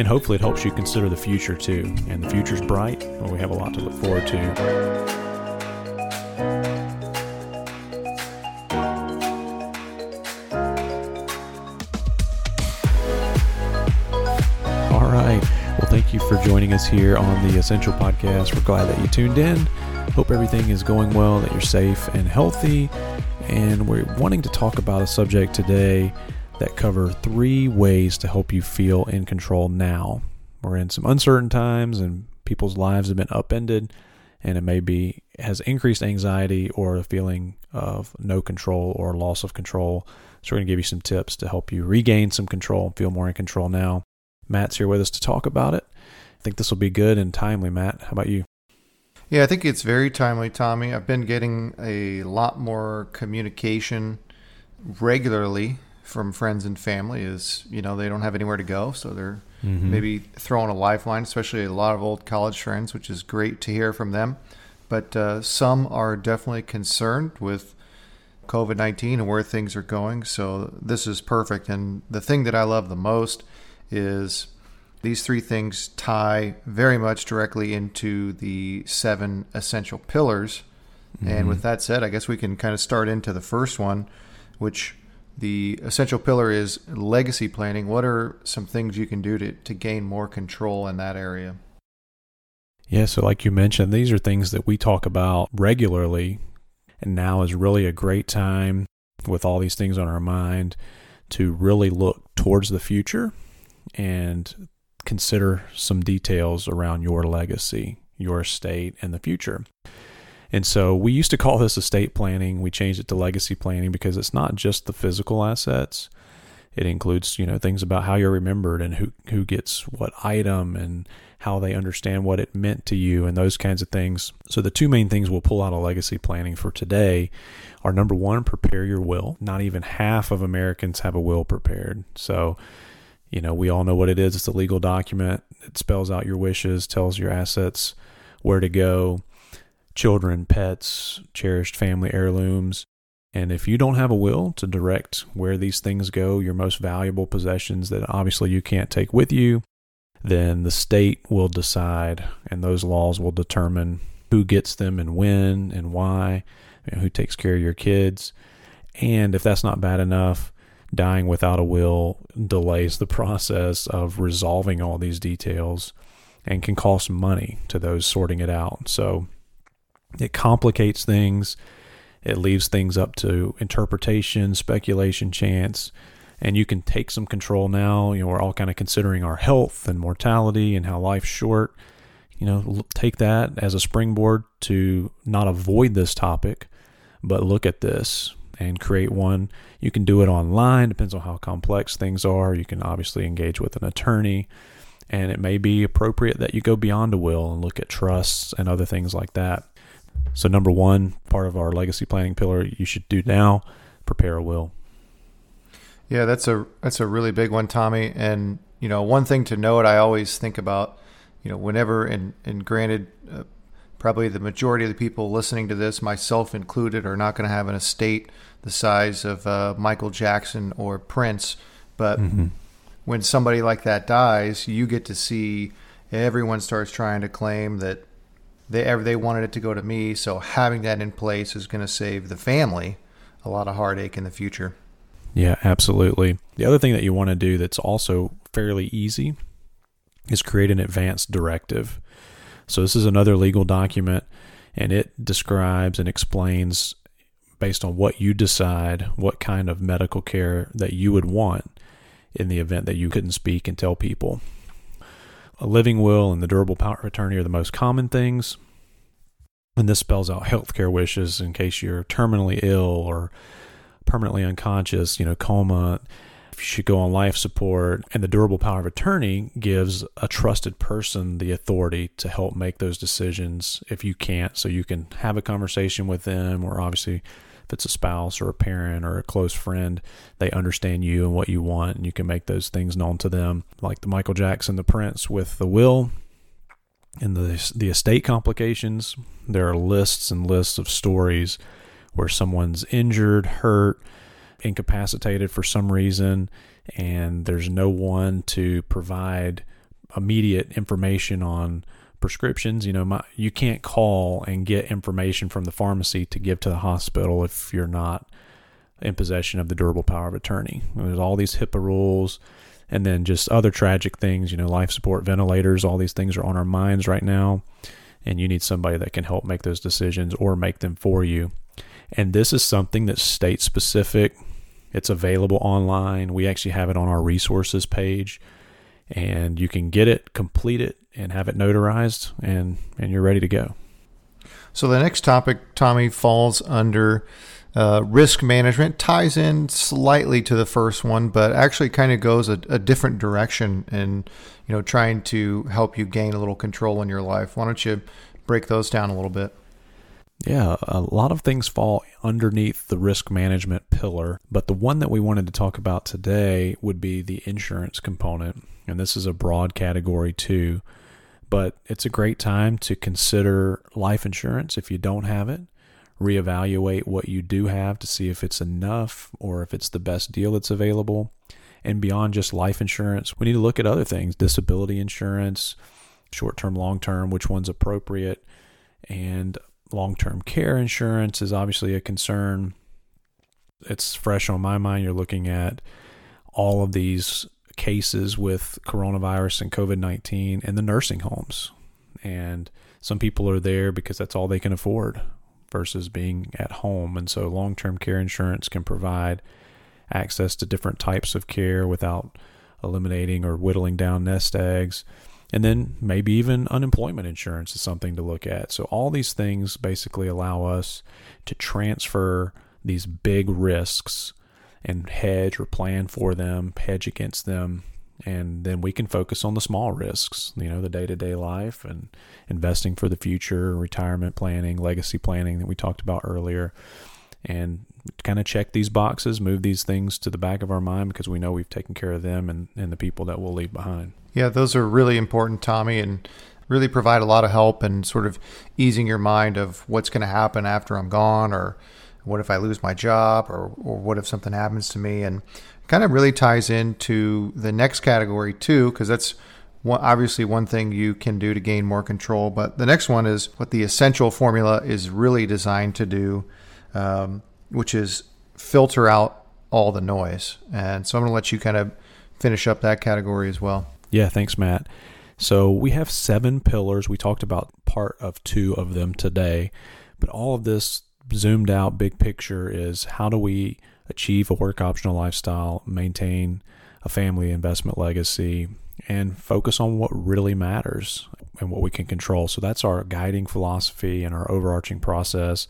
and hopefully it helps you consider the future too. And the future's bright, and we have a lot to look forward to. All right. Well, thank you for joining us here on the Essential Podcast. We're glad that you tuned in. Hope everything is going well, that you're safe and healthy. And we're wanting to talk about a subject today that cover three ways to help you feel in control now. We're in some uncertain times and people's lives have been upended and it may be has increased anxiety or a feeling of no control or loss of control. So we're going to give you some tips to help you regain some control and feel more in control now. Matt's here with us to talk about it. I think this will be good and timely, Matt. How about you? Yeah, I think it's very timely, Tommy. I've been getting a lot more communication regularly from friends and family is you know they don't have anywhere to go so they're mm-hmm. maybe throwing a lifeline especially a lot of old college friends which is great to hear from them but uh, some are definitely concerned with covid-19 and where things are going so this is perfect and the thing that i love the most is these three things tie very much directly into the seven essential pillars. Mm-hmm. And with that said, I guess we can kind of start into the first one, which the essential pillar is legacy planning. What are some things you can do to, to gain more control in that area? Yeah, so like you mentioned, these are things that we talk about regularly. And now is really a great time with all these things on our mind to really look towards the future and consider some details around your legacy, your estate, and the future. And so we used to call this estate planning. We changed it to legacy planning because it's not just the physical assets. It includes, you know, things about how you're remembered and who who gets what item and how they understand what it meant to you and those kinds of things. So the two main things we'll pull out of legacy planning for today are number 1, prepare your will. Not even half of Americans have a will prepared. So you know, we all know what it is. It's a legal document. It spells out your wishes, tells your assets where to go, children, pets, cherished family heirlooms. And if you don't have a will to direct where these things go, your most valuable possessions that obviously you can't take with you, then the state will decide and those laws will determine who gets them and when and why, and who takes care of your kids. And if that's not bad enough, dying without a will delays the process of resolving all these details and can cost money to those sorting it out. So it complicates things. It leaves things up to interpretation, speculation, chance, and you can take some control now. You know, we're all kind of considering our health and mortality and how life's short. You know, take that as a springboard to not avoid this topic, but look at this and create one. You can do it online, depends on how complex things are. You can obviously engage with an attorney, and it may be appropriate that you go beyond a will and look at trusts and other things like that. So, number one, part of our legacy planning pillar you should do now prepare a will. Yeah, that's a that's a really big one, Tommy. And you know, one thing to note, I always think about, you know, whenever and and granted, uh, probably the majority of the people listening to this, myself included, are not going to have an estate the size of uh, Michael Jackson or Prince. But mm-hmm. when somebody like that dies, you get to see everyone starts trying to claim that they ever they wanted it to go to me. So having that in place is going to save the family a lot of heartache in the future. Yeah, absolutely. The other thing that you want to do that's also fairly easy is create an advanced directive. So this is another legal document and it describes and explains based on what you decide what kind of medical care that you would want in the event that you couldn't speak and tell people. A living will and the durable power of attorney are the most common things. And this spells out healthcare wishes in case you're terminally ill or permanently unconscious, you know, coma, if you should go on life support. And the durable power of attorney gives a trusted person the authority to help make those decisions if you can't. So you can have a conversation with them or obviously if it's a spouse or a parent or a close friend, they understand you and what you want, and you can make those things known to them. Like the Michael Jackson, the Prince with the will and the the estate complications. There are lists and lists of stories where someone's injured, hurt, incapacitated for some reason, and there's no one to provide immediate information on prescriptions. You know, my, you can't call and get information from the pharmacy to give to the hospital if you're not in possession of the durable power of attorney. There's all these HIPAA rules and then just other tragic things, you know, life support ventilators, all these things are on our minds right now. And you need somebody that can help make those decisions or make them for you. And this is something that's state specific. It's available online. We actually have it on our resources page. And you can get it, complete it, and have it notarized, and, and you're ready to go. So the next topic, Tommy, falls under uh, risk management ties in slightly to the first one, but actually kind of goes a, a, different direction and you know trying to help you gain a little control in your life. Why don't you break those down a little bit? Yeah, a lot of things fall underneath the risk management pillar, but the one that we wanted to talk about today would be the insurance component. And this is a broad category too, but it's a great time to consider life insurance if you don't have it reevaluate what you do have to see if it's enough or if it's the best deal that's available. And beyond just life insurance, we need to look at other things disability insurance, short term, long term, which one's appropriate. And long term care insurance is obviously a concern. It's fresh on my mind. You're looking at all of these cases with coronavirus and COVID 19 in the nursing homes. And some people are there because that's all they can afford versus being at home. And so long term care insurance can provide access to different types of care without eliminating or whittling down nest eggs. And then maybe even unemployment insurance is something to look at. So, all these things basically allow us to transfer these big risks and hedge or plan for them, hedge against them. And then we can focus on the small risks you know the day-to-day life and investing for the future retirement planning legacy planning that we talked about earlier. And kind of check these boxes move these things to the back of our mind because we know we've taken care of them and, and the people that we'll leave behind yeah those are really important tommy and really provide a lot of help and sort of easing your mind of what's going to happen after i'm gone or what if i lose my job or, or what if something happens to me and kind of really ties into the next category too, because that's one, obviously one thing you can do to gain more control. But the next one is what the essential formula is really designed to do, um, which is filter out all the noise. And so I'm going to let you kind of finish up that category as well. Yeah, thanks, Matt. So we have seven pillars. We talked about part of two of them today, but all of this zoomed out big picture is how do we achieve a work optional lifestyle, maintain a family investment legacy, and focus on what really matters and what we can control. So that's our guiding philosophy and our overarching process.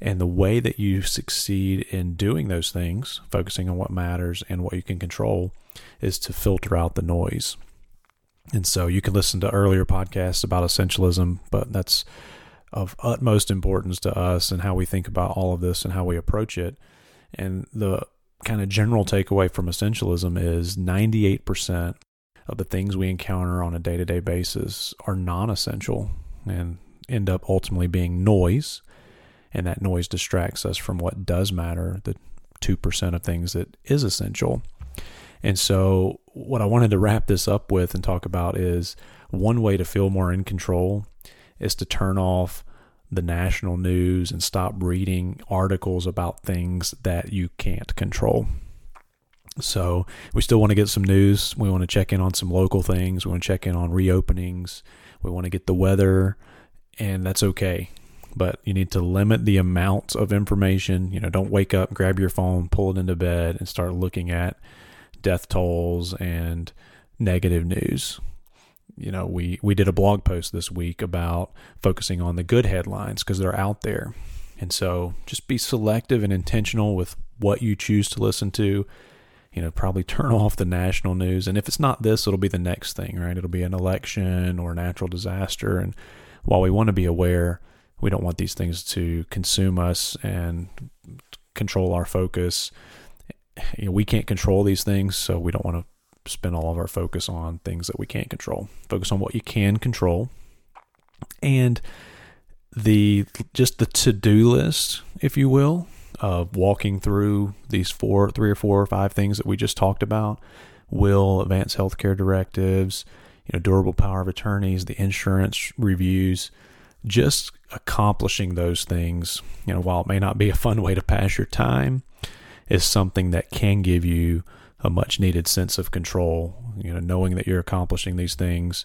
And the way that you succeed in doing those things, focusing on what matters and what you can control, is to filter out the noise. And so you can listen to earlier podcasts about essentialism, but that's of utmost importance to us and how we think about all of this and how we approach it. And the kind of general takeaway from essentialism is 98% of the things we encounter on a day to day basis are non essential and end up ultimately being noise. And that noise distracts us from what does matter, the 2% of things that is essential. And so, what I wanted to wrap this up with and talk about is one way to feel more in control is to turn off the national news and stop reading articles about things that you can't control. So, we still want to get some news. We want to check in on some local things. We want to check in on reopenings. We want to get the weather, and that's okay. But you need to limit the amount of information. You know, don't wake up, grab your phone, pull it into bed, and start looking at death tolls and negative news you know, we we did a blog post this week about focusing on the good headlines because they're out there. And so just be selective and intentional with what you choose to listen to. You know, probably turn off the national news. And if it's not this, it'll be the next thing, right? It'll be an election or a natural disaster. And while we want to be aware, we don't want these things to consume us and control our focus. You know, we can't control these things, so we don't want to spend all of our focus on things that we can't control. Focus on what you can control. And the just the to-do list, if you will, of walking through these four, three or four or five things that we just talked about, will advance healthcare directives, you know, durable power of attorneys, the insurance reviews, just accomplishing those things, you know, while it may not be a fun way to pass your time, is something that can give you a much needed sense of control, you know, knowing that you're accomplishing these things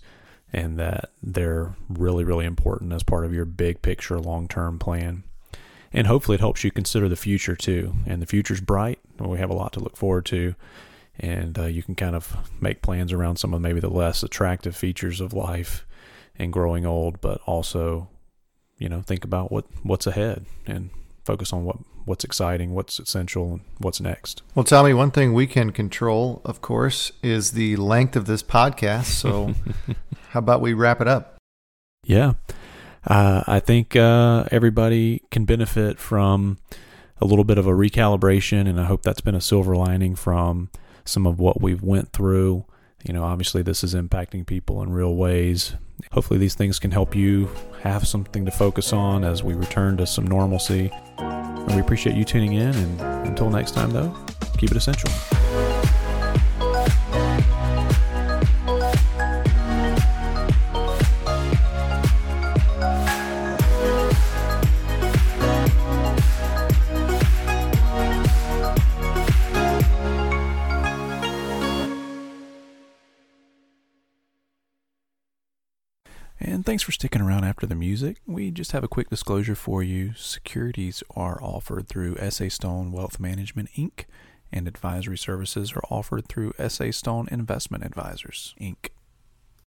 and that they're really, really important as part of your big picture long term plan. And hopefully it helps you consider the future too. And the future's bright. We have a lot to look forward to. And uh, you can kind of make plans around some of maybe the less attractive features of life and growing old, but also, you know, think about what, what's ahead and focus on what what's exciting, what's essential, and what's next. Well, Tommy, one thing we can control, of course, is the length of this podcast. So, how about we wrap it up? Yeah. Uh, I think uh, everybody can benefit from a little bit of a recalibration, and I hope that's been a silver lining from some of what we've went through. You know, obviously, this is impacting people in real ways. Hopefully, these things can help you have something to focus on as we return to some normalcy. And we appreciate you tuning in. And until next time, though, keep it essential. And thanks for sticking around after the music. We just have a quick disclosure for you. Securities are offered through SA Stone Wealth Management Inc., and advisory services are offered through SA Stone Investment Advisors Inc.